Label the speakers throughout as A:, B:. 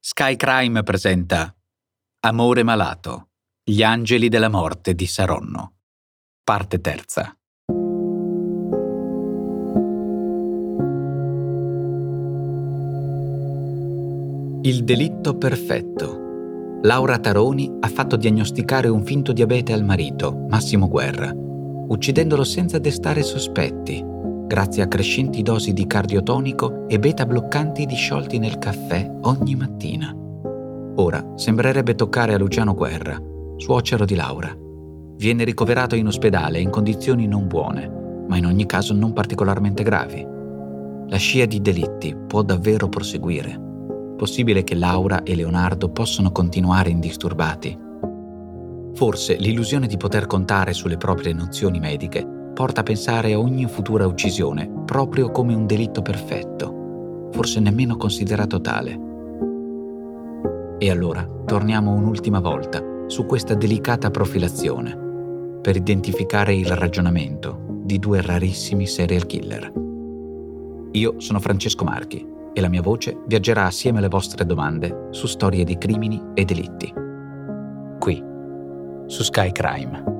A: Sky Crime presenta Amore malato, gli angeli della morte di Saronno. Parte terza. Il delitto perfetto. Laura Taroni ha fatto diagnosticare un finto diabete al marito, Massimo Guerra, uccidendolo senza destare sospetti, grazie a crescenti dosi di cardiotonico e beta bloccanti disciolti nel caffè ogni mattina. Ora sembrerebbe toccare a Luciano Guerra, suocero di Laura. Viene ricoverato in ospedale in condizioni non buone, ma in ogni caso non particolarmente gravi. La scia di delitti può davvero proseguire possibile che Laura e Leonardo possano continuare indisturbati. Forse l'illusione di poter contare sulle proprie nozioni mediche porta a pensare a ogni futura uccisione proprio come un delitto perfetto, forse nemmeno considerato tale. E allora torniamo un'ultima volta su questa delicata profilazione per identificare il ragionamento di due rarissimi serial killer. Io sono Francesco Marchi e la mia voce viaggerà assieme alle vostre domande su storie di crimini e delitti. Qui, su Sky Crime.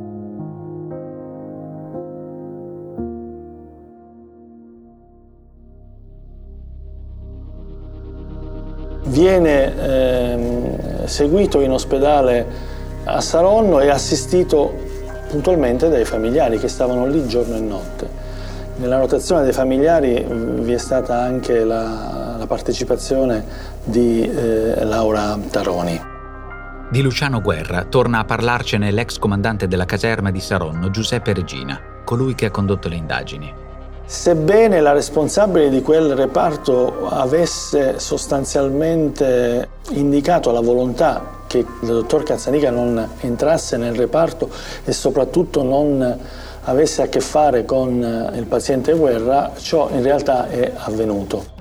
B: Viene eh, seguito in ospedale a Saronno e assistito puntualmente dai familiari che stavano lì giorno e notte. Nella rotazione dei familiari vi è stata anche la, la partecipazione di eh, Laura Taroni.
A: Di Luciano Guerra torna a parlarcene l'ex comandante della caserma di Saronno, Giuseppe Regina, colui che ha condotto le indagini.
B: Sebbene la responsabile di quel reparto avesse sostanzialmente indicato la volontà che il dottor Cazzanica non entrasse nel reparto e soprattutto non avesse a che fare con il paziente guerra, ciò in realtà è avvenuto.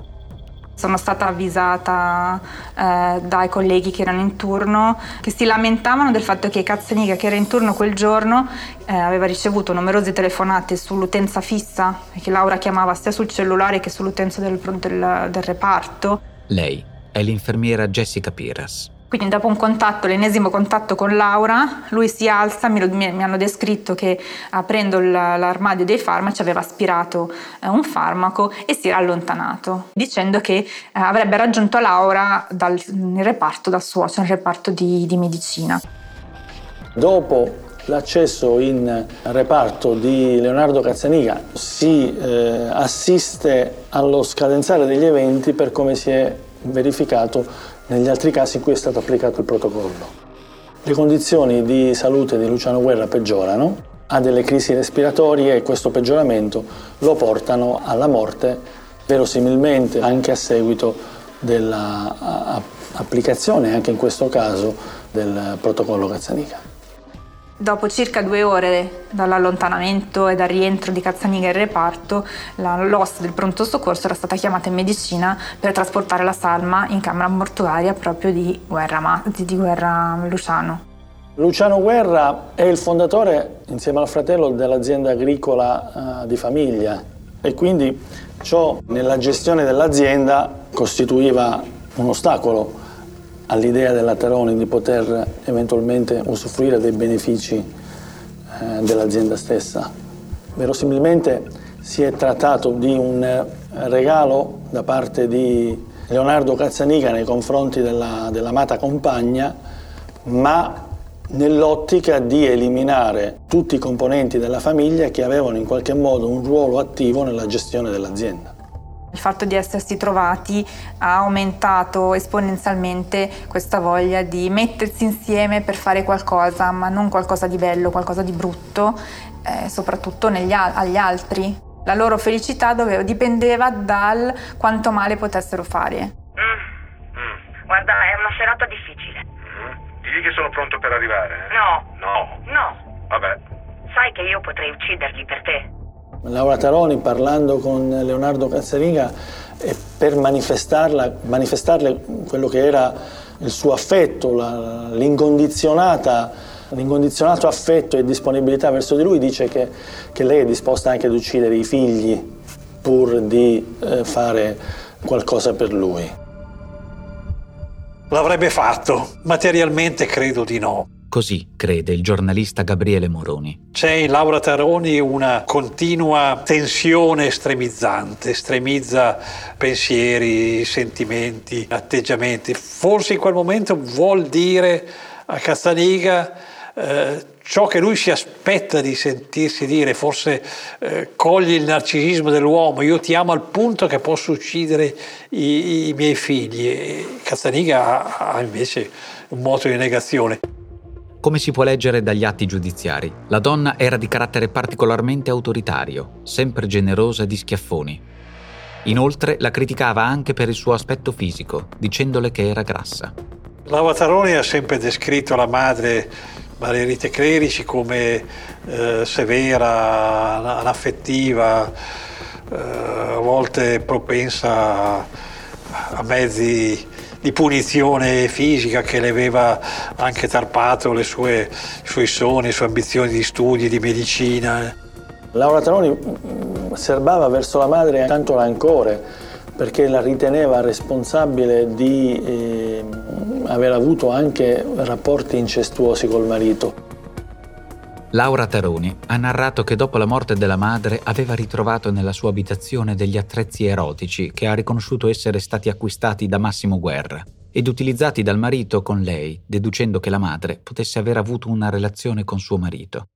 C: Sono stata avvisata eh, dai colleghi che erano in turno che si lamentavano del fatto che Cazzaniga, che era in turno quel giorno, eh, aveva ricevuto numerose telefonate sull'utenza fissa, che Laura chiamava sia sul cellulare che sull'utenza del, del, del reparto.
A: Lei è l'infermiera Jessica Piras.
C: Quindi dopo un contatto, l'ennesimo contatto con Laura, lui si alza, mi, mi, hanno descritto che aprendo l'armadio dei farmaci aveva aspirato eh, un farmaco e si era allontanato, dicendo che eh, avrebbe raggiunto Laura dal, nel reparto dal suocero, nel reparto di, di medicina.
B: Dopo l'accesso in reparto di Leonardo Cazzaniga si eh, assiste allo scadenzare degli eventi per come si è verificato negli altri casi in cui è stato applicato il protocollo. Le condizioni di salute di Luciano Guerra peggiorano, ha delle crisi respiratorie e questo peggioramento lo portano alla morte, verosimilmente anche a seguito dell'applicazione, anche in questo caso, del protocollo Cazzanica.
C: Dopo circa due ore dall'allontanamento e dal rientro di Cazzaniga in reparto, la, l'oste del pronto soccorso era stata chiamata in medicina per trasportare la salma in camera mortuaria proprio di Guerra, di Guerra Luciano.
B: Luciano Guerra è il fondatore, insieme al fratello, dell'azienda agricola uh, di famiglia e quindi ciò nella gestione dell'azienda costituiva un ostacolo all'idea della Taroni di poter eventualmente usufruire dei benefici eh, dell'azienda stessa. Verosimilmente si è trattato di un regalo da parte di Leonardo Cazzanica nei confronti della, dell'amata compagna, ma nell'ottica di eliminare tutti i componenti della famiglia che avevano in qualche modo un ruolo attivo nella gestione dell'azienda.
C: Il fatto di essersi trovati ha aumentato esponenzialmente questa voglia di mettersi insieme per fare qualcosa, ma non qualcosa di bello, qualcosa di brutto, eh, soprattutto negli, agli altri. La loro felicità doveva, dipendeva dal quanto male potessero fare.
D: Guarda, è una serata difficile.
E: Mm. Digli che sono pronto per arrivare. Eh?
D: No.
E: No.
D: No.
E: Vabbè.
D: Sai che io potrei ucciderli per te.
B: Laura Taroni parlando con Leonardo Cazzariga per manifestarle quello che era il suo affetto, la, l'incondizionato affetto e disponibilità verso di lui, dice che, che lei è disposta anche ad uccidere i figli pur di eh, fare qualcosa per lui.
F: L'avrebbe fatto, materialmente credo di no.
A: Così crede il giornalista Gabriele Moroni.
F: C'è in Laura Taroni una continua tensione estremizzante, estremizza pensieri, sentimenti, atteggiamenti. Forse in quel momento vuol dire a Cazzaniga eh, ciò che lui si aspetta di sentirsi dire, forse eh, coglie il narcisismo dell'uomo, io ti amo al punto che posso uccidere i, i miei figli. E Cazzaniga ha, ha invece un moto di negazione.
A: Come si può leggere dagli atti giudiziari, la donna era di carattere particolarmente autoritario, sempre generosa di schiaffoni. Inoltre la criticava anche per il suo aspetto fisico, dicendole che era grassa.
F: Laura Taroni ha sempre descritto la madre Maria Rita Clerici come eh, severa, anaffettiva, eh, a volte propensa a mezzi di punizione fisica che le aveva anche tarpato sue, i suoi sogni, le sue ambizioni di studi, di medicina.
B: Laura Taroni mm, serbava verso la madre tanto rancore perché la riteneva responsabile di eh, aver avuto anche rapporti incestuosi col marito.
A: Laura Taroni ha narrato che dopo la morte della madre aveva ritrovato nella sua abitazione degli attrezzi erotici che ha riconosciuto essere stati acquistati da Massimo Guerra ed utilizzati dal marito con lei, deducendo che la madre potesse aver avuto una relazione con suo marito.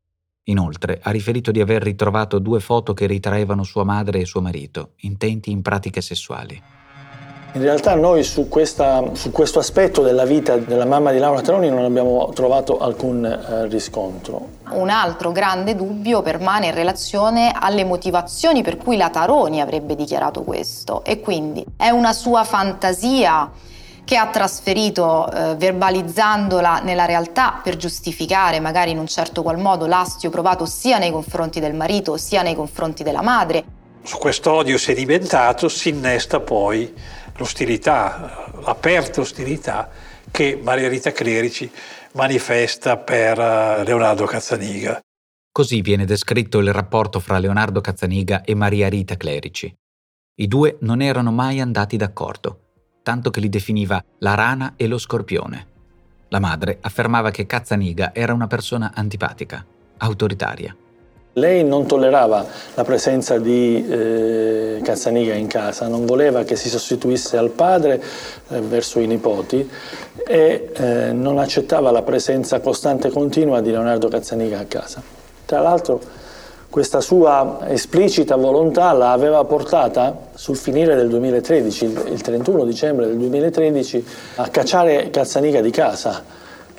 A: Inoltre ha riferito di aver ritrovato due foto che ritraevano sua madre e suo marito, intenti in pratiche sessuali.
B: In realtà noi su, questa, su, questo aspetto della vita della mamma di Laura Troni non abbiamo trovato alcun eh, riscontro.
G: Un altro grande dubbio permane in relazione alle motivazioni per cui la Taroni avrebbe dichiarato questo e quindi è una sua fantasia che ha trasferito eh, verbalizzandola nella realtà per giustificare magari in un certo qual modo l'astio provato sia nei confronti del marito sia nei confronti della madre.
F: Su questo odio sedimentato si innesta poi l'ostilità, l'aperta ostilità che Maria Rita Clerici manifesta per eh, Leonardo Cazzaniga.
A: Così viene descritto il rapporto fra Leonardo Cazzaniga e Maria Rita Clerici. I due non erano mai andati d'accordo, tanto che li definiva la rana e lo scorpione. La madre affermava che Cazzaniga era una persona antipatica, autoritaria.
B: Lei non tollerava la presenza di eh, Cazzaniga in casa, non voleva che si sostituisse al padre eh, verso i nipoti e eh, non accettava la presenza costante e continua di Leonardo Cazzaniga a casa. Tra l'altro questa sua esplicita volontà la aveva portata sul finire del 2013, il 31 dicembre del 2013, a cacciare Cazzaniga di casa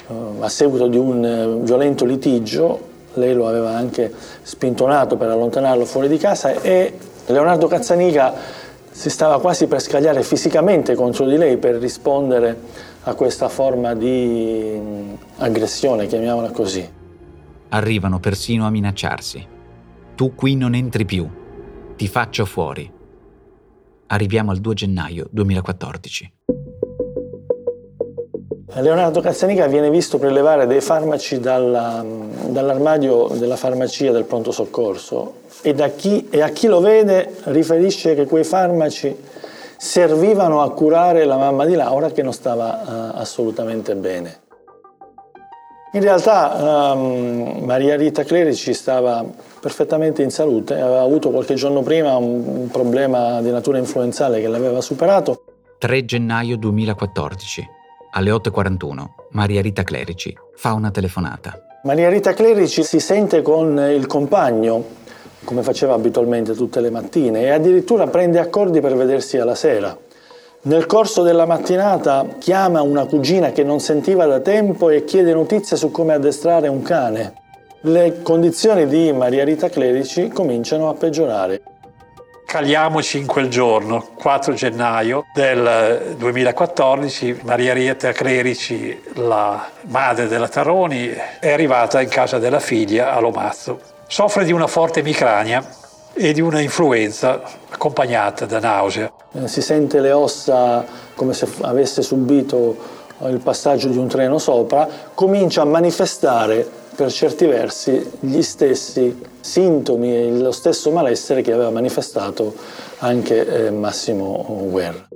B: eh, a seguito di un eh, violento litigio lei lo aveva anche spintonato per allontanarlo fuori di casa e Leonardo Cazzaniga si stava quasi per scagliare fisicamente contro di lei per rispondere a questa forma di aggressione, chiamiamola così.
A: Arrivano persino a minacciarsi. Tu qui non entri più, ti faccio fuori. Arriviamo al 2 gennaio 2014.
B: Leonardo Cazzanica viene visto prelevare dei farmaci dalla, dall'armadio della farmacia del pronto soccorso e, chi, e a chi lo vede riferisce che quei farmaci servivano a curare la mamma di Laura che non stava uh, assolutamente bene. In realtà um, Maria Rita Clerici stava perfettamente in salute, aveva avuto qualche giorno prima un, un problema di natura influenzale che l'aveva superato.
A: 3 gennaio 2014 alle 8.41 Maria Rita Clerici fa una telefonata.
B: Maria Rita Clerici si sente con il compagno, come faceva abitualmente tutte le mattine, e addirittura prende accordi per vedersi alla sera. Nel corso della mattinata chiama una cugina che non sentiva da tempo e chiede notizie su come addestrare un cane. Le condizioni di Maria Rita Clerici cominciano a peggiorare.
F: Caliamoci in quel giorno, 4 gennaio del 2014, Maria Rieta Clerici, la madre della Taroni, è arrivata in casa della figlia a Lomazzo. Soffre di una forte emicrania e di una influenza accompagnata da nausea.
B: Eh, si sente le ossa come se avesse subito il passaggio di un treno sopra, comincia a manifestare per certi versi gli stessi sintomi e lo stesso malessere che aveva manifestato anche eh, Massimo Guerra.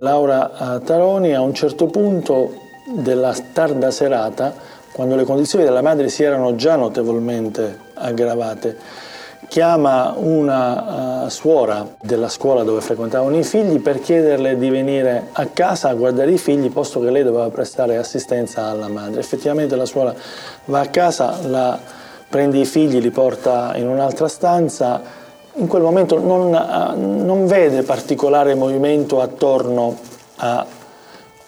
B: Laura eh, Taroni a un certo punto della tarda serata, quando le condizioni della madre si erano già notevolmente aggravate, chiama una uh, suora della scuola dove frequentavano i figli per chiederle di venire a casa a guardare i figli posto che lei doveva prestare assistenza alla madre. Effettivamente la suora va a casa, la, prende i figli, li porta in un'altra stanza, in quel momento non, uh, non vede particolare movimento attorno a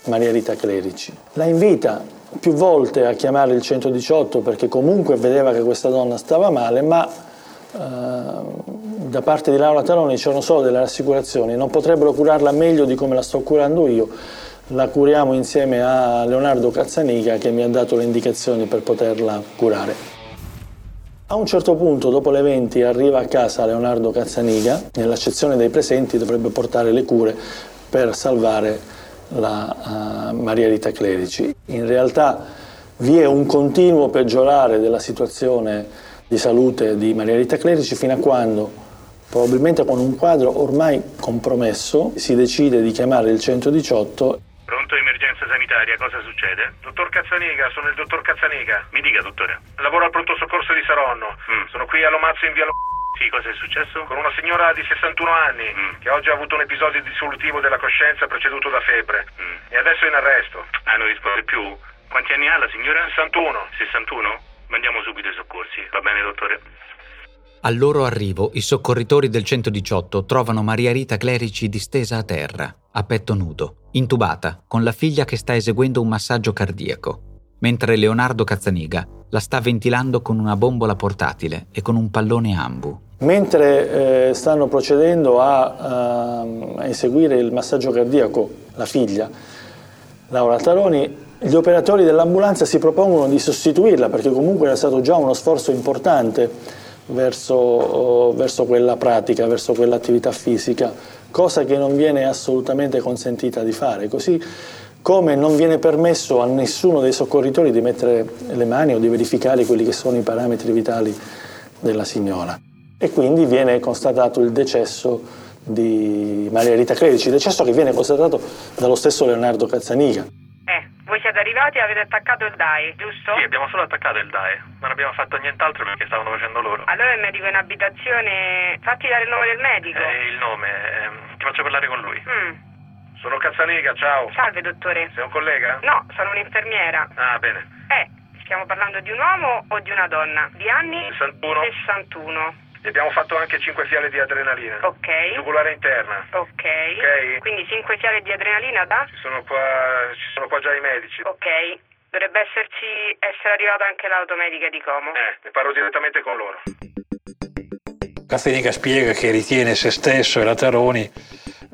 B: Maria Rita Clerici. La invita più volte a chiamare il 118 perché comunque vedeva che questa donna stava male, ma da parte di Laura Taloni c'erano solo delle rassicurazioni, non potrebbero curarla meglio di come la sto curando io, la curiamo insieme a Leonardo Cazzanica che mi ha dato le indicazioni per poterla curare. A un certo punto, dopo le 20, arriva a casa Leonardo Cazzanica, nell'accezione dei presenti dovrebbe portare le cure per salvare la uh, Maria Rita Clerici. In realtà vi è un continuo peggiorare della situazione di salute di Maria Rita Clerici fino a quando, probabilmente con un quadro ormai compromesso, si decide di chiamare il 118
E: Pronto emergenza sanitaria, cosa succede? Dottor Cazzaniga, sono il dottor Cazzaniga. Mi dica, dottore. Lavoro al pronto soccorso di Saronno. Mm. Sono qui a Lomazzo in via Lo... Sì, cosa è successo? Con una signora di 61 anni mm. che oggi ha avuto un episodio dissolutivo della coscienza preceduto da febbre. Mm. E adesso è in arresto. Ah, non risponde più? Quanti anni ha la signora? 61. 61? Mandiamo subito i soccorsi, va bene dottore?
A: Al loro arrivo, i soccorritori del 118 trovano Maria Rita Clerici distesa a terra, a petto nudo, intubata, con la figlia che sta eseguendo un massaggio cardiaco, mentre Leonardo Cazzaniga la sta ventilando con una bombola portatile e con un pallone ambu.
B: Mentre eh, stanno procedendo a, uh, a eseguire il massaggio cardiaco, la figlia, Laura Taroni, gli operatori dell'ambulanza si propongono di sostituirla perché comunque era stato già uno sforzo importante verso, verso quella pratica, verso quell'attività fisica, cosa che non viene assolutamente consentita di fare. Così come non viene permesso a nessuno dei soccorritori di mettere le mani o di verificare quelli che sono i parametri vitali della signora. E quindi viene constatato il decesso di Maria Rita Clerici, decesso che viene constatato dallo stesso Leonardo Cazzanica.
D: Voi siete arrivati e avete attaccato il DAI, giusto?
E: Sì, abbiamo solo attaccato il DAI. Non abbiamo fatto nient'altro perché stavano facendo loro.
D: Allora il medico in abitazione... Fatti dare il nome del medico.
E: Eh, il nome... Eh, ti faccio parlare con lui.
D: Mm.
E: Sono Cazzaniga, ciao.
D: Salve, dottore.
E: Sei un collega?
D: No, sono un'infermiera.
E: Ah, bene.
D: Eh, stiamo parlando di un uomo o di una donna? Di anni?
E: 61.
D: 61.
E: Gli abbiamo fatto anche 5 fiale di adrenalina.
D: Ok.
E: Tubulare interna.
D: Ok.
E: Ok.
D: Quindi 5 fiale di adrenalina da?
E: Ci sono qua, ci sono qua già i medici.
D: Ok. Dovrebbe esserci, essere arrivata anche l'automedica di Como.
E: Eh, ne parlo direttamente con loro.
F: Cazzenica spiega che ritiene se stesso e la Taroni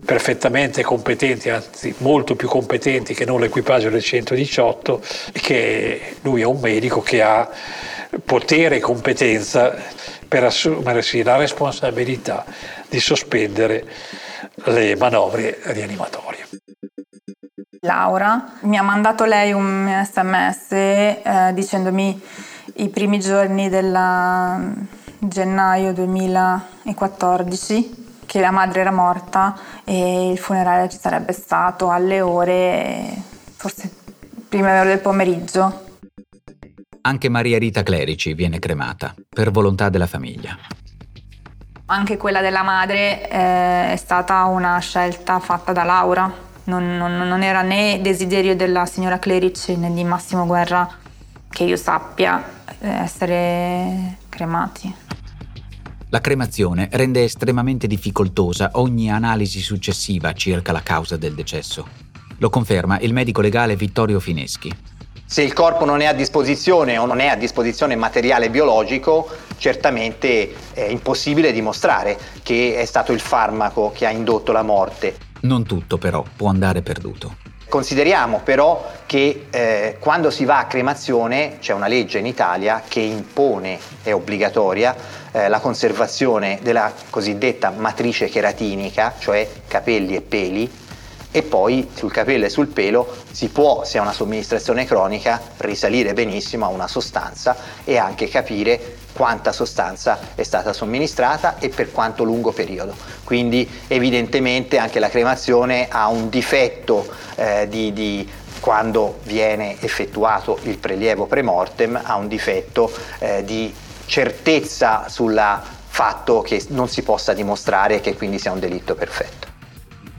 F: perfettamente competenti, anzi molto più competenti che non l'equipaggio del 118 e che lui è un medico che ha potere e competenza per assumersi la responsabilità di sospendere le manovre rianimatorie.
C: Laura mi ha mandato lei un sms eh, dicendomi i primi giorni del gennaio 2014 che la madre era morta e il funerale ci sarebbe stato alle ore, forse prime ore del pomeriggio.
A: Anche Maria Rita Clerici viene cremata, per volontà della famiglia.
C: Anche quella della madre eh, è stata una scelta fatta da Laura. Non, non, non, era né desiderio della signora Clerici né di Massimo Guerra che io sappia eh, essere cremati.
A: La cremazione rende estremamente difficoltosa ogni analisi successiva circa la causa del decesso. Lo conferma il medico legale Vittorio Fineschi,
H: Se il corpo non è a disposizione o non è a disposizione materiale biologico, certamente è impossibile dimostrare che è stato il farmaco che ha indotto la morte.
A: Non tutto però può andare perduto.
H: Consideriamo però che eh, quando si va a cremazione c'è una legge in Italia che impone, è obbligatoria, eh, la conservazione della cosiddetta matrice keratinica, cioè capelli e peli, e poi sul capello e sul pelo si può, se è una somministrazione cronica, risalire benissimo a una sostanza e anche capire quanta sostanza è stata somministrata e per quanto lungo periodo. Quindi evidentemente anche la cremazione ha un difetto eh, di, di quando viene effettuato il prelievo pre-mortem, ha un difetto eh, di certezza sul fatto che non si possa dimostrare che quindi sia un delitto perfetto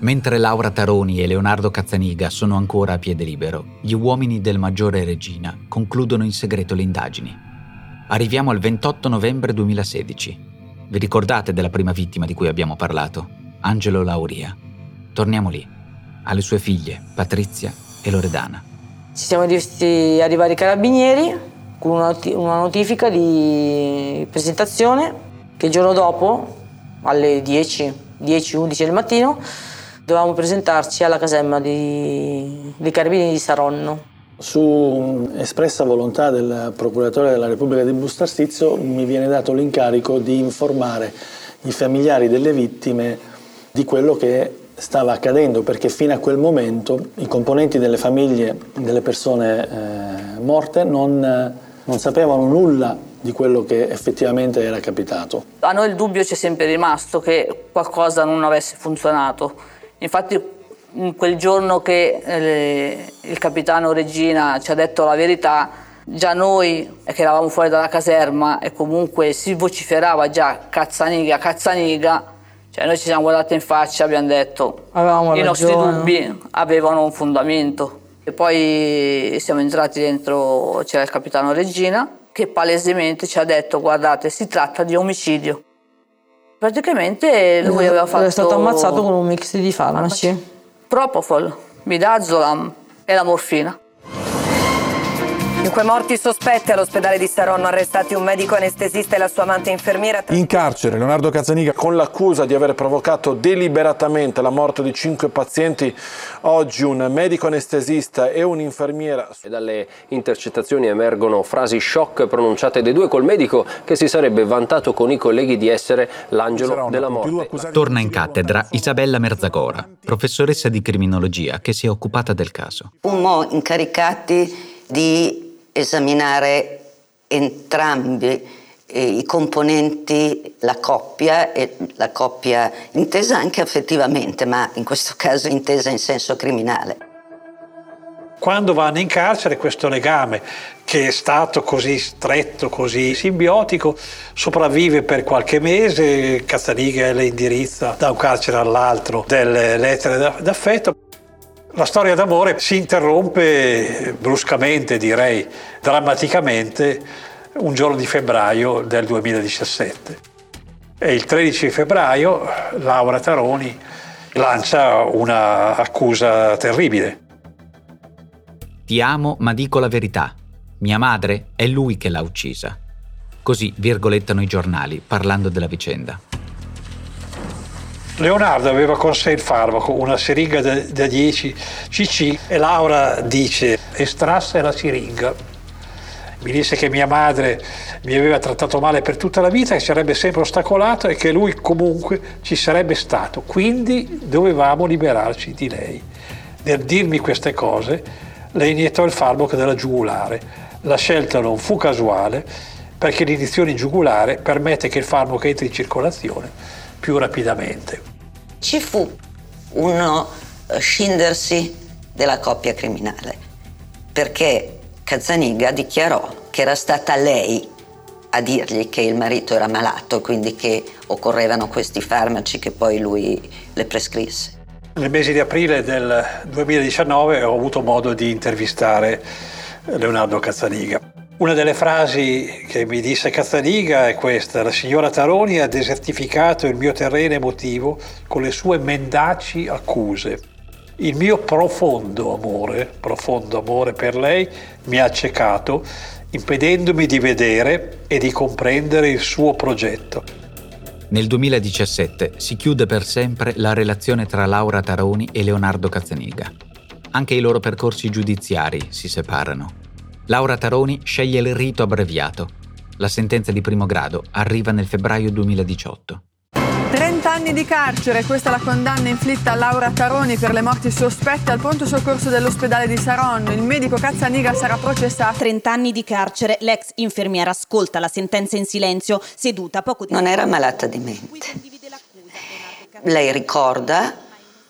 A: Mentre Laura Taroni e Leonardo Cazzaniga sono ancora a piede libero, gli uomini del Maggiore Regina concludono in segreto le indagini. Arriviamo al 28 novembre 2016. Vi ricordate della prima vittima di cui abbiamo parlato? Angelo Lauria. Torniamo lì. Ha le sue figlie, Patrizia e Loredana.
I: Ci siamo visti arrivare i carabinieri con una, una notifica di presentazione che il giorno dopo, alle 10, 10-11 del mattino, dovevamo presentarci alla caserma di, dei Carabinieri di Saronno.
B: Su espressa volontà del procuratore della Repubblica di Bustarsizio mi viene dato l'incarico di informare i familiari delle vittime di quello che stava accadendo perché fino a quel momento i componenti delle famiglie delle persone eh, morte non, non sapevano nulla di quello che effettivamente era capitato.
I: A noi il dubbio c'è sempre rimasto che qualcosa non avesse funzionato Infatti quel giorno che eh, il capitano Regina ci ha detto la verità, già noi che eravamo fuori dalla caserma e comunque si vociferava già cazzaniga, cazzaniga, cioè noi ci siamo guardati in faccia e abbiamo detto Avevamo i nostri dubbi avevano un fondamento. E poi siamo entrati dentro, c'era il capitano Regina che palesemente ci ha detto guardate si tratta di omicidio. Praticamente lui aveva fatto...
J: È stato ammazzato con un mix di farmaci.
I: Propofol, midazolam e la morfina.
K: Cinque morti sospetti all'ospedale di Saronno, arrestati un medico anestesista e la sua amante infermiera.
L: In carcere Leonardo Cazzaniga con l'accusa di aver provocato deliberatamente la morte di cinque pazienti. Oggi un medico anestesista e un'infermiera.
M: E dalle intercettazioni emergono frasi shock pronunciate dai due col medico che si sarebbe vantato con i colleghi di essere l'angelo della morte.
A: Torna in cattedra Isabella Merzagora, professoressa di criminologia che si è occupata del caso.
N: Fummo incaricati di esaminare entrambi eh, i componenti, la coppia, e la coppia intesa anche affettivamente, ma in questo caso intesa in senso criminale.
F: Quando vanno in carcere questo legame che è stato così stretto, così simbiotico, sopravvive per qualche mese, Cazzaniga le indirizza da un carcere all'altro delle lettere d'affetto. La storia d'amore si interrompe bruscamente, direi drammaticamente, un giorno di febbraio del 2017. E il 13 febbraio Laura Taroni lancia un'accusa terribile.
A: Ti amo, ma dico la verità. Mia madre è lui che l'ha uccisa. Così virgolettano i giornali parlando della vicenda.
F: Leonardo aveva con sé il farmaco, una siringa da, da 10 cc e Laura dice estrasse la siringa. Mi disse che mia madre mi aveva trattato male per tutta la vita, che sarebbe sempre ostacolato e che lui comunque ci sarebbe stato. Quindi dovevamo liberarci di lei. Nel dirmi queste cose, le iniettò il farmaco della giugulare. La scelta non fu casuale perché l'iniezione giugulare permette che il farmaco entri in circolazione più rapidamente.
N: Ci fu uno eh, scindersi della coppia criminale, perché Cazzaniga dichiarò che era stata lei a dirgli che il marito era malato, quindi che occorrevano questi farmaci che poi lui le prescrisse.
F: Nel mese di aprile del 2019 ho avuto modo di intervistare Leonardo Cazzaniga. Una delle frasi che mi disse Cazzaniga è questa, la signora Taroni ha desertificato il mio terreno emotivo con le sue mendaci accuse. Il mio profondo amore, profondo amore per lei mi ha accecato, impedendomi di vedere e di comprendere il suo progetto.
A: Nel 2017 si chiude per sempre la relazione tra Laura Taroni e Leonardo Cazzaniga. Anche i loro percorsi giudiziari si separano. Laura Taroni sceglie il rito abbreviato. La sentenza di primo grado arriva nel febbraio 2018.
O: 30 anni di carcere, questa è la condanna inflitta a Laura Taroni per le morti sospette al pronto soccorso dell'ospedale di Saronno. Il medico Cazzaniga sarà processato.
P: 30 anni di carcere, l'ex infermiera ascolta la sentenza in silenzio, seduta poco di
N: Non era malata di mente. Lei ricorda,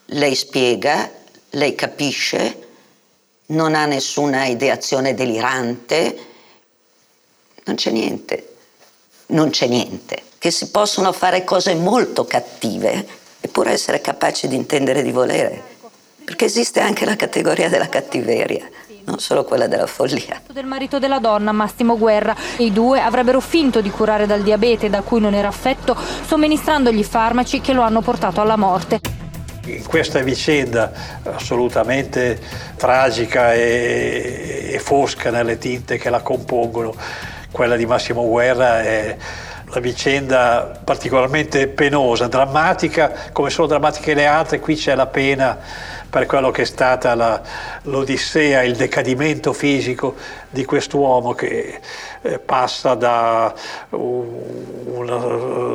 N: lei spiega, lei capisce non ha nessuna ideazione delirante, non c'è niente, non c'è niente. Che si possono fare cose molto cattive eppure essere capaci di intendere di volere, perché esiste anche la categoria della cattiveria. Non solo quella della follia.
Q: Del marito della donna, Massimo Guerra. I due avrebbero finto di curare dal diabete da cui non era affetto, somministrandogli farmaci che lo hanno portato alla morte
F: in questa vicenda assolutamente tragica e, e, fosca nelle tinte che la compongono, quella di Massimo Guerra è la vicenda particolarmente penosa, drammatica, come sono drammatiche le altre, qui c'è la pena per quello che è stata la, l'odissea, il decadimento fisico di quest'uomo che eh, passa da, un,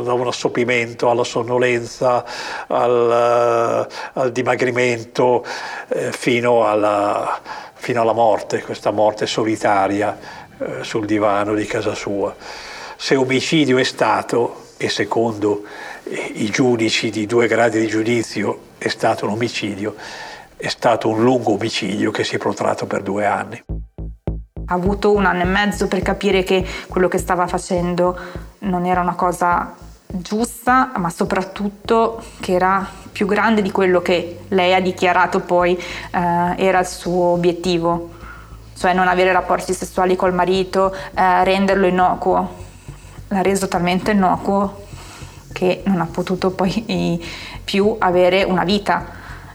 F: da, un, assopimento alla sonnolenza, al, al dimagrimento, eh, fino, alla, fino, alla, morte, questa morte solitaria eh, sul divano di casa sua. Se omicidio è stato, e secondo i giudici di due gradi di giudizio è stato un omicidio, è stato un lungo omicidio che si è protratto per due anni.
C: Ha avuto un anno e mezzo per capire che quello che stava facendo non era una cosa giusta, ma soprattutto che era più grande di quello che lei ha dichiarato poi eh, era il suo obiettivo, cioè non avere rapporti sessuali col marito, eh, renderlo innocuo. L'ha reso talmente innocuo che non ha potuto poi più avere una vita,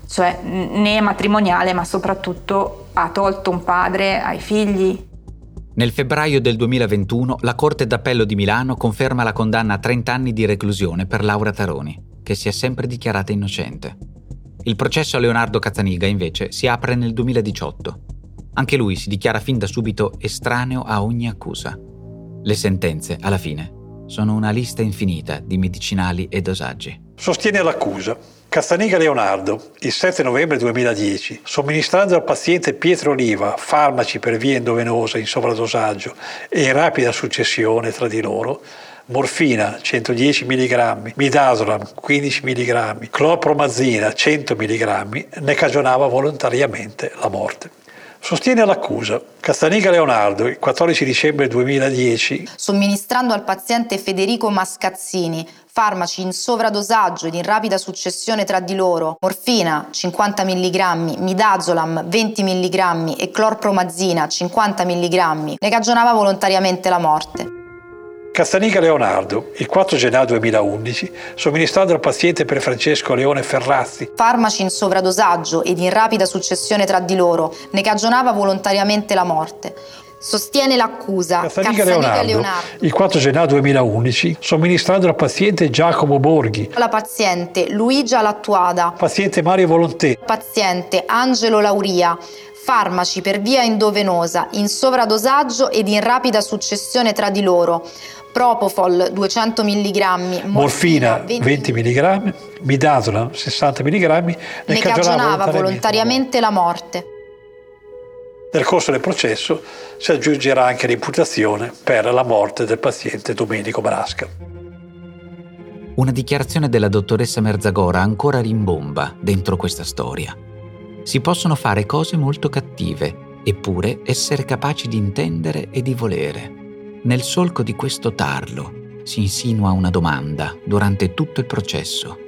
C: cioè né matrimoniale ma soprattutto ha tolto un padre ai figli.
A: Nel febbraio del 2021 la Corte d'Appello di Milano conferma la condanna a 30 anni di reclusione per Laura Taroni, che si è sempre dichiarata innocente. Il processo a Leonardo Cazzaniga invece si apre nel 2018. Anche lui si dichiara fin da subito estraneo a ogni accusa. Le sentenze, alla fine, sono una lista infinita di medicinali e dosaggi.
F: Sostiene l'accusa. Cazzaniga Leonardo, il 7 novembre 2010, somministrando al paziente Pietro Oliva farmaci per via endovenosa in sovradosaggio e in rapida successione tra di loro, morfina 110 mg, midazolam 15 mg, clorpromazina 100 mg, ne cagionava volontariamente la morte. Sostiene l'accusa. Castanica Leonardo, il 14 dicembre 2010.
G: Somministrando al paziente Federico Mascazzini farmaci in sovradosaggio ed in rapida successione tra di loro, morfina 50 mg, midazolam 20 mg e clorpromazina 50 mg, ne cagionava volontariamente la morte.
F: Castanica Leonardo, il 4 gennaio 2011, somministrato al paziente per Francesco Leone Ferrazzi.
G: Farmaci in sovradosaggio ed in rapida successione tra di loro, ne cagionava volontariamente la morte. Sostiene l'accusa
F: Castanica Leonardo, Leonardo, il 4 gennaio 2011, somministrato al paziente Giacomo Borghi.
G: La paziente Luigia Lattuada.
F: Paziente Mario Volontè.
G: Paziente Angelo Lauria farmaci per via endovenosa in sovradosaggio ed in rapida successione tra di loro, Propofol 200 mg,
F: morfina 20 mg, midazolam 60 mg, ne,
G: ne cagionava volontariamente la morte.
F: Nel corso del processo si aggiungerà anche l'imputazione per la morte del paziente Domenico Brasca.
A: Una dichiarazione della dottoressa Merzagora ancora rimbomba dentro questa storia. Si possono fare cose molto cattive, eppure essere capaci di intendere e di volere. Nel solco di questo tarlo si insinua una domanda durante tutto il processo.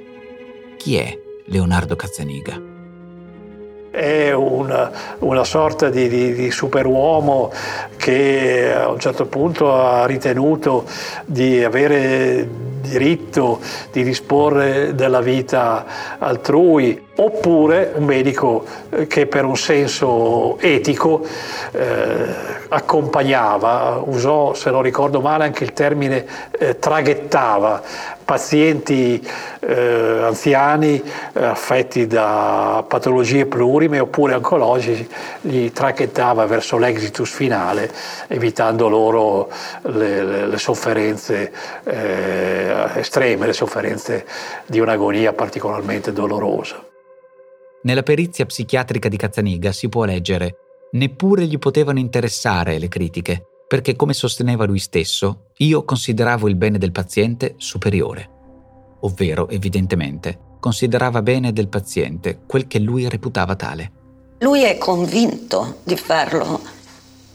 A: Chi è Leonardo Cazzaniga?
F: È una, una sorta di, di, di, superuomo che a un certo punto ha ritenuto di avere diritto di disporre della vita altrui, oppure un medico eh, che per un senso etico eh, accompagnava, usò se non ricordo male anche il termine eh, traghettava pazienti eh, anziani eh, affetti da patologie plurime oppure oncologici, li traghettava verso l'exitus finale evitando loro le, le, le sofferenze eh, estreme, le sofferenze di un'agonia particolarmente dolorosa.
A: Nella perizia psichiatrica di Cazzaniga si può leggere Neppure gli potevano interessare le critiche, perché come sosteneva lui stesso, io consideravo il bene del paziente superiore. Ovvero, evidentemente, considerava bene del paziente quel che lui reputava tale.
N: Lui è convinto di farlo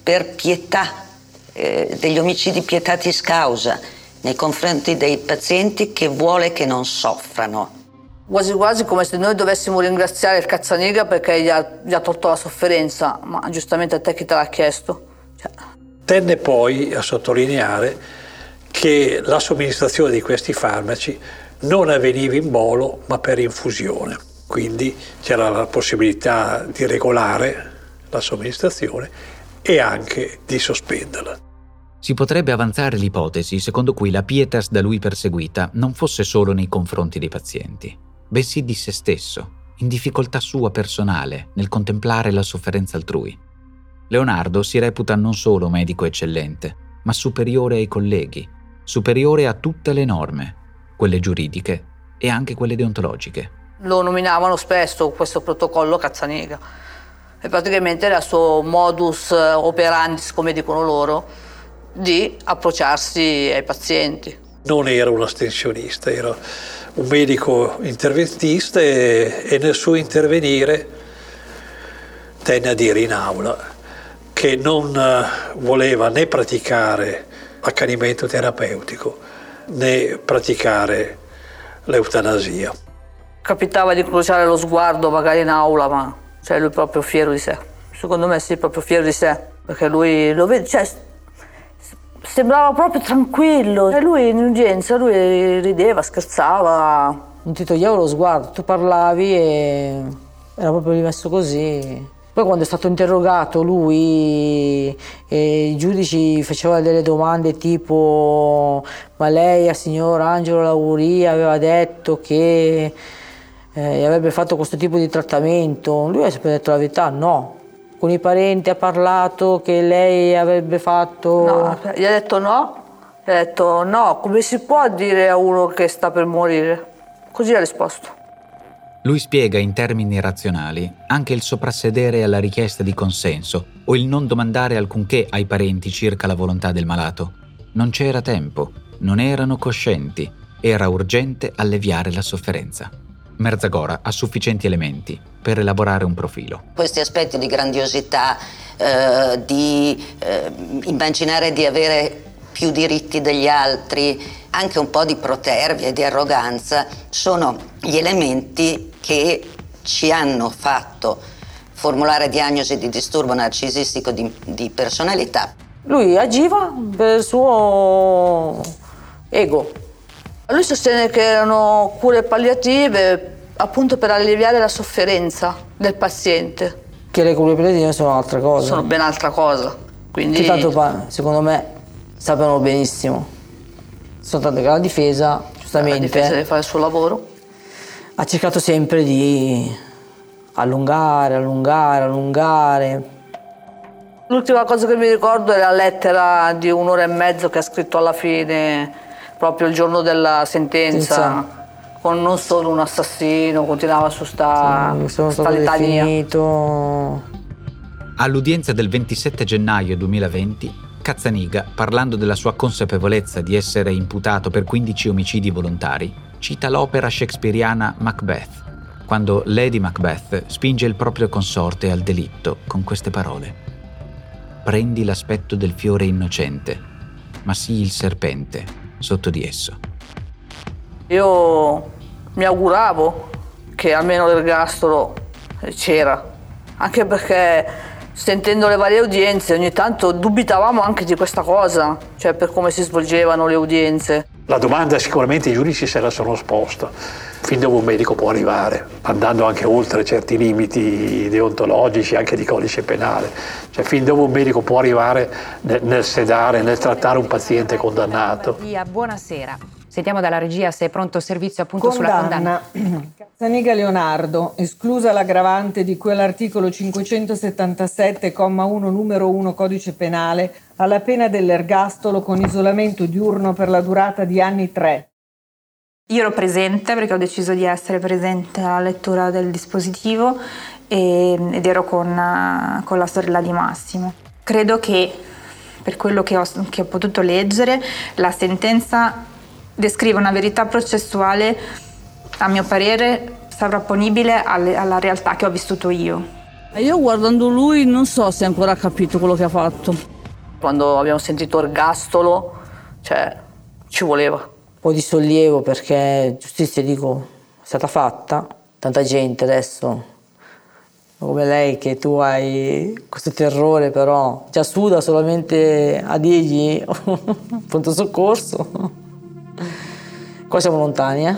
N: per pietà, eh, degli omicidi pietatis causa, nei confronti dei pazienti che vuole che non soffrano
I: quasi quasi come se noi dovessimo ringraziare il Cazzaniga perché gli ha, gli ha tolto la sofferenza, ma giustamente a te chi te l'ha chiesto? Cioè.
F: Tenne poi a sottolineare che la somministrazione di questi farmaci non avveniva in bolo ma per infusione, quindi c'era la possibilità di regolare la somministrazione e anche di sospenderla.
A: Si potrebbe avanzare l'ipotesi secondo cui la pietas da lui perseguita non fosse solo nei confronti dei pazienti, bensì di se stesso, in difficoltà sua personale nel contemplare la sofferenza altrui. Leonardo si reputa non solo medico eccellente, ma superiore ai colleghi, superiore a tutte le norme, quelle giuridiche e anche quelle deontologiche.
I: Lo nominavano spesso questo protocollo Cazzaniga e praticamente era il suo modus operandi, come dicono loro, di approcciarsi ai pazienti.
F: Non era un astensionista, era un medico interventista e, e nel suo intervenire tenne a dire in aula che non eh, voleva né praticare accanimento terapeutico né praticare l'eutanasia.
I: Capitava di crociare lo sguardo magari in aula, ma cioè lui proprio fiero di sé. Secondo me sì, proprio fiero di sé, perché lui lo vede, cioè, sembrava proprio tranquillo. E lui in urgenza, lui rideva, scherzava.
J: Non ti toglieva lo sguardo, tu parlavi e era proprio rimesso così. Poi quando è stato interrogato lui, i giudici facevano delle domande tipo ma lei a signor Angelo Lauria aveva detto che eh, avrebbe fatto questo tipo di trattamento? Lui ha sempre detto la verità, no con i parenti ha parlato che lei avrebbe fatto...
I: No, gli ha detto no, gli ha detto no, come si può dire a uno che sta per morire? Così ha risposto.
A: Lui spiega in termini razionali anche il soprassedere alla richiesta di consenso o il non domandare alcunché ai parenti circa la volontà del malato. Non c'era tempo, non erano coscienti, era urgente alleviare la sofferenza. Merzagora ha sufficienti elementi per elaborare un profilo.
N: Questi aspetti di grandiosità, eh, di eh, immaginare di avere più diritti degli altri, anche un po' di protervia e di arroganza, sono gli elementi che ci hanno fatto formulare diagnosi di disturbo narcisistico di, di personalità.
J: Lui agiva per il suo ego.
I: Lui sostiene che erano cure palliative appunto per alleviare la sofferenza del paziente.
J: Che le cure palliative sono un'altra cosa.
I: Sono ben altra cosa. Quindi...
J: Che tanto secondo me sappiano benissimo. Soltanto che la difesa, giustamente. La
I: difesa deve fare il suo lavoro.
J: Ha cercato sempre di allungare, allungare, allungare.
I: L'ultima cosa che mi ricordo è la lettera di un'ora e mezzo che ha scritto alla fine, proprio il giorno della sentenza. sentenza con non solo un assassino, continuava su sta, sì, sono sta definito...
A: All'udienza del 27 gennaio 2020, Cazzaniga, parlando della sua consapevolezza di essere imputato per 15 omicidi volontari, cita l'opera shakespeariana Macbeth. quando Lady Macbeth spinge il proprio consorte al delitto con queste parole. Prendi l'aspetto del fiore innocente, ma sii il serpente sotto di esso.
I: Io mi auguravo che almeno l'ergastolo c'era, anche perché sentendo le varie udienze ogni tanto dubitavamo anche di questa cosa, cioè per come si svolgevano le udienze.
F: La domanda sicuramente i giudici se la sono sposta, fin dove un medico può arrivare, andando anche oltre certi limiti deontologici, anche di codice penale, cioè fin dove un medico può arrivare nel, sedare, nel trattare un paziente condannato.
R: Buonasera. Sentiamo dalla regia se è pronto il servizio appunto
S: Condanna.
R: sulla condanna.
S: Cazzaniga Leonardo, esclusa l'aggravante di quell'articolo 577,1 numero 1 codice penale, alla pena dell'ergastolo con isolamento diurno per la durata di anni 3.
C: Io ero presente perché ho deciso di essere presente alla lettura del dispositivo e- ed ero con, eh, con la sorella di Massimo. Credo che per quello che ho, che ho potuto leggere la sentenza descrive una verità processuale a mio parere sovrapponibile alle- alla realtà che ho vissuto io.
I: Io guardando lui non so se ancora ha capito quello che ha fatto. Quando abbiamo sentito ergastolo, cioè ci voleva.
J: Un po' di sollievo perché giustizia dico è stata fatta, tanta gente adesso come lei che tu hai questo terrore però già suda solamente a dirgli pronto soccorso. Qua siamo lontani, eh?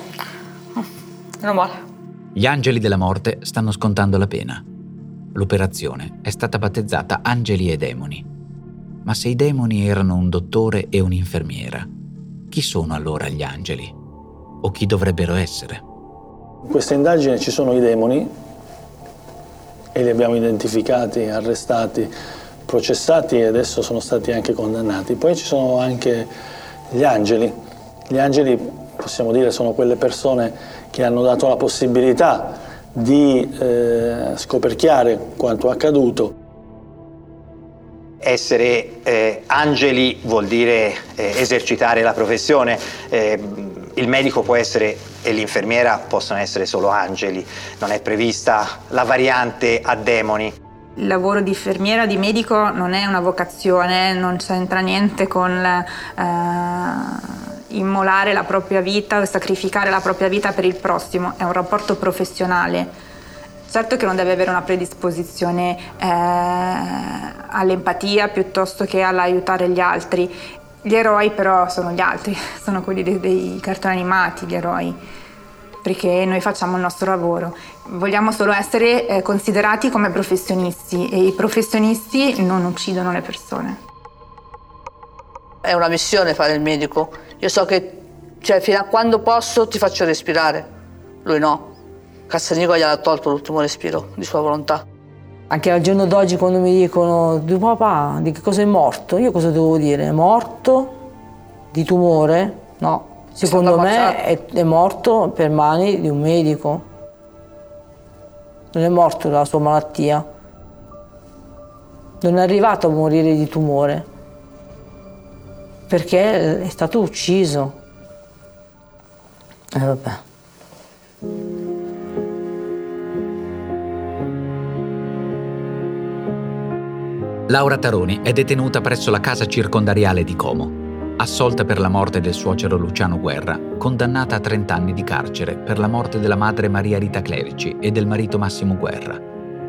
I: Meno male.
A: Gli angeli della morte stanno scontando la pena. L'operazione è stata battezzata Angeli e Demoni. Ma se i demoni erano un dottore e un'infermiera, chi sono allora gli angeli? O chi dovrebbero essere?
B: In questa indagine ci sono i demoni e li abbiamo identificati, arrestati, processati e adesso sono stati anche condannati. Poi ci sono anche gli angeli. Gli angeli, possiamo dire, sono quelle persone che hanno dato la possibilità di eh, scoperchiare quanto accaduto.
H: Essere eh, angeli vuol dire eh, esercitare la professione. Eh, il medico può essere e l'infermiera possono essere solo angeli, non è prevista la variante a demoni.
C: Il lavoro di infermiera, di medico non è una vocazione, non c'entra niente con eh, immolare la propria vita sacrificare la propria vita per il prossimo, è un rapporto professionale. Certo che non deve avere una predisposizione eh, all'empatia piuttosto che all'aiutare gli altri. Gli eroi però sono gli altri, sono quelli dei, dei cartoni animati, gli eroi, perché noi facciamo il nostro lavoro. Vogliamo solo essere eh, considerati come professionisti e i professionisti non uccidono le persone.
I: È una missione fare il medico. Io so che cioè, fino a quando posso ti faccio respirare. Lui no. Cassanico gli ha tolto l'ultimo respiro di sua volontà.
J: Anche al giorno d'oggi quando mi dicono di papà di che cosa è morto, io cosa devo dire? È morto di tumore? No, secondo me è, è morto per mani di un medico. Non è morto dalla sua malattia. Non è arrivato a morire di tumore. Perché è stato ucciso. E eh, vabbè.
A: Laura Taroni è detenuta presso la casa circondariale di Como, assolta per la morte del suocero Luciano Guerra, condannata a 30 anni di carcere per la morte della madre Maria Rita Clerici e del marito Massimo Guerra.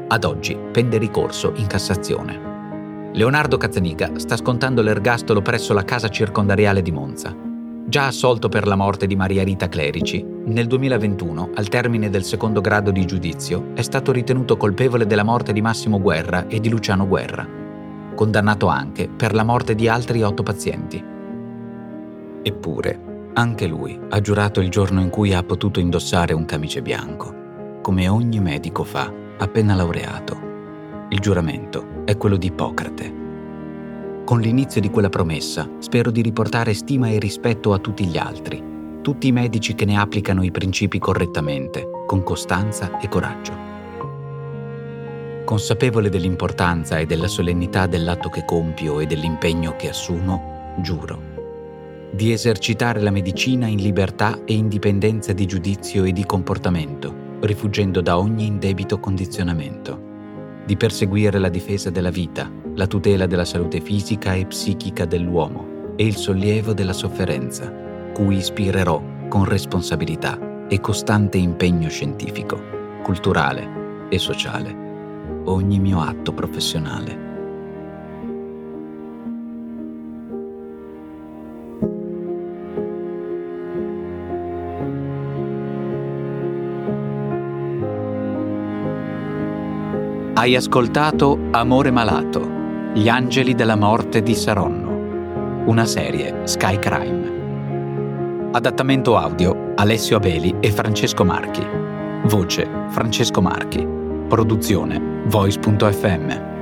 A: Ad oggi pende ricorso in Cassazione. Leonardo Cazzaniga sta scontando l'ergastolo presso la casa circondariale di Monza. Già assolto per la morte di Maria Rita Clerici, nel 2021, al termine del secondo grado di giudizio, è stato ritenuto colpevole della morte di Massimo Guerra e di Luciano Guerra condannato anche per la morte di altri otto pazienti. Eppure, anche lui ha giurato il giorno in cui ha potuto indossare un camice bianco, come ogni medico fa appena laureato. Il giuramento è quello di Ippocrate. Con l'inizio di quella promessa spero di riportare stima e rispetto a tutti gli altri, tutti i medici che ne applicano i principi correttamente, con costanza e coraggio. Consapevole dell'importanza e della solennità dell'atto che compio e dell'impegno che assumo, giuro di esercitare la medicina in libertà e indipendenza di giudizio e di comportamento, rifuggendo da ogni indebito condizionamento, di perseguire la difesa della vita, la tutela della salute fisica e psichica dell'uomo e il sollievo della sofferenza, cui ispirerò con responsabilità e costante impegno scientifico, culturale e sociale ogni mio atto professionale. Hai ascoltato Amore Malato, Gli angeli della morte di Saronno, una serie Sky Crime. Adattamento audio Alessio Abeli e Francesco Marchi. Voce Francesco Marchi. Produzione Voice.fm.